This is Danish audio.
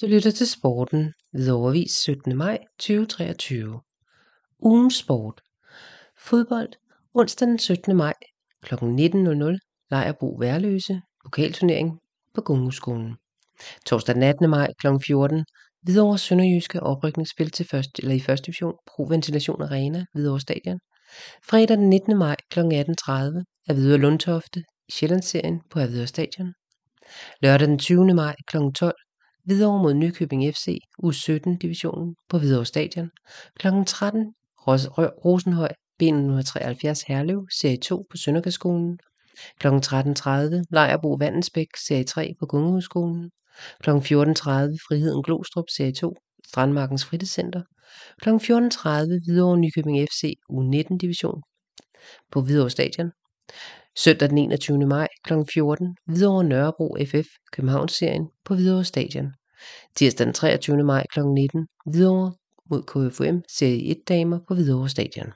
Du lytter til Sporten Hvidovrevis 17. maj 2023. Ugens sport. Fodbold. Onsdag den 17. maj kl. 19.00 Lejerbo Værløse. Pokalturnering på Gungeskolen. Torsdag den 18. maj kl. 14. Hvidovre Sønderjyske oprykningsspil til første, eller i første division Pro Ventilation Arena, Hvidovre Stadion. Fredag den 19. maj kl. 18.30 er Hvidovre Lundtofte i Sjællandsserien på Hvidovre Stadion. Lørdag den 20. maj kl. 12 Hvidovre mod Nykøbing FC U17 divisionen på Hvidovre Stadion. Kl. 13 Rosenhøj B173 Herlev serie 2 på Søndergaardskolen. Kl. 13.30 Lejerbo Vandensbæk serie 3 på Gungehuskolen. Kl. 14.30 Friheden Glostrup serie 2 Strandmarkens Fritidscenter. Kl. 14.30 Hvidovre Nykøbing FC U19 division på Hvidovre Stadion. Søndag den 21. maj kl. 14 Hvidovre Nørrebro FF Københavnsserien på Hvidovre Stadion. Tirsdag den 23. maj kl. 19 Hvidovre mod KFUM Serie 1 damer på Hvidovre Stadion.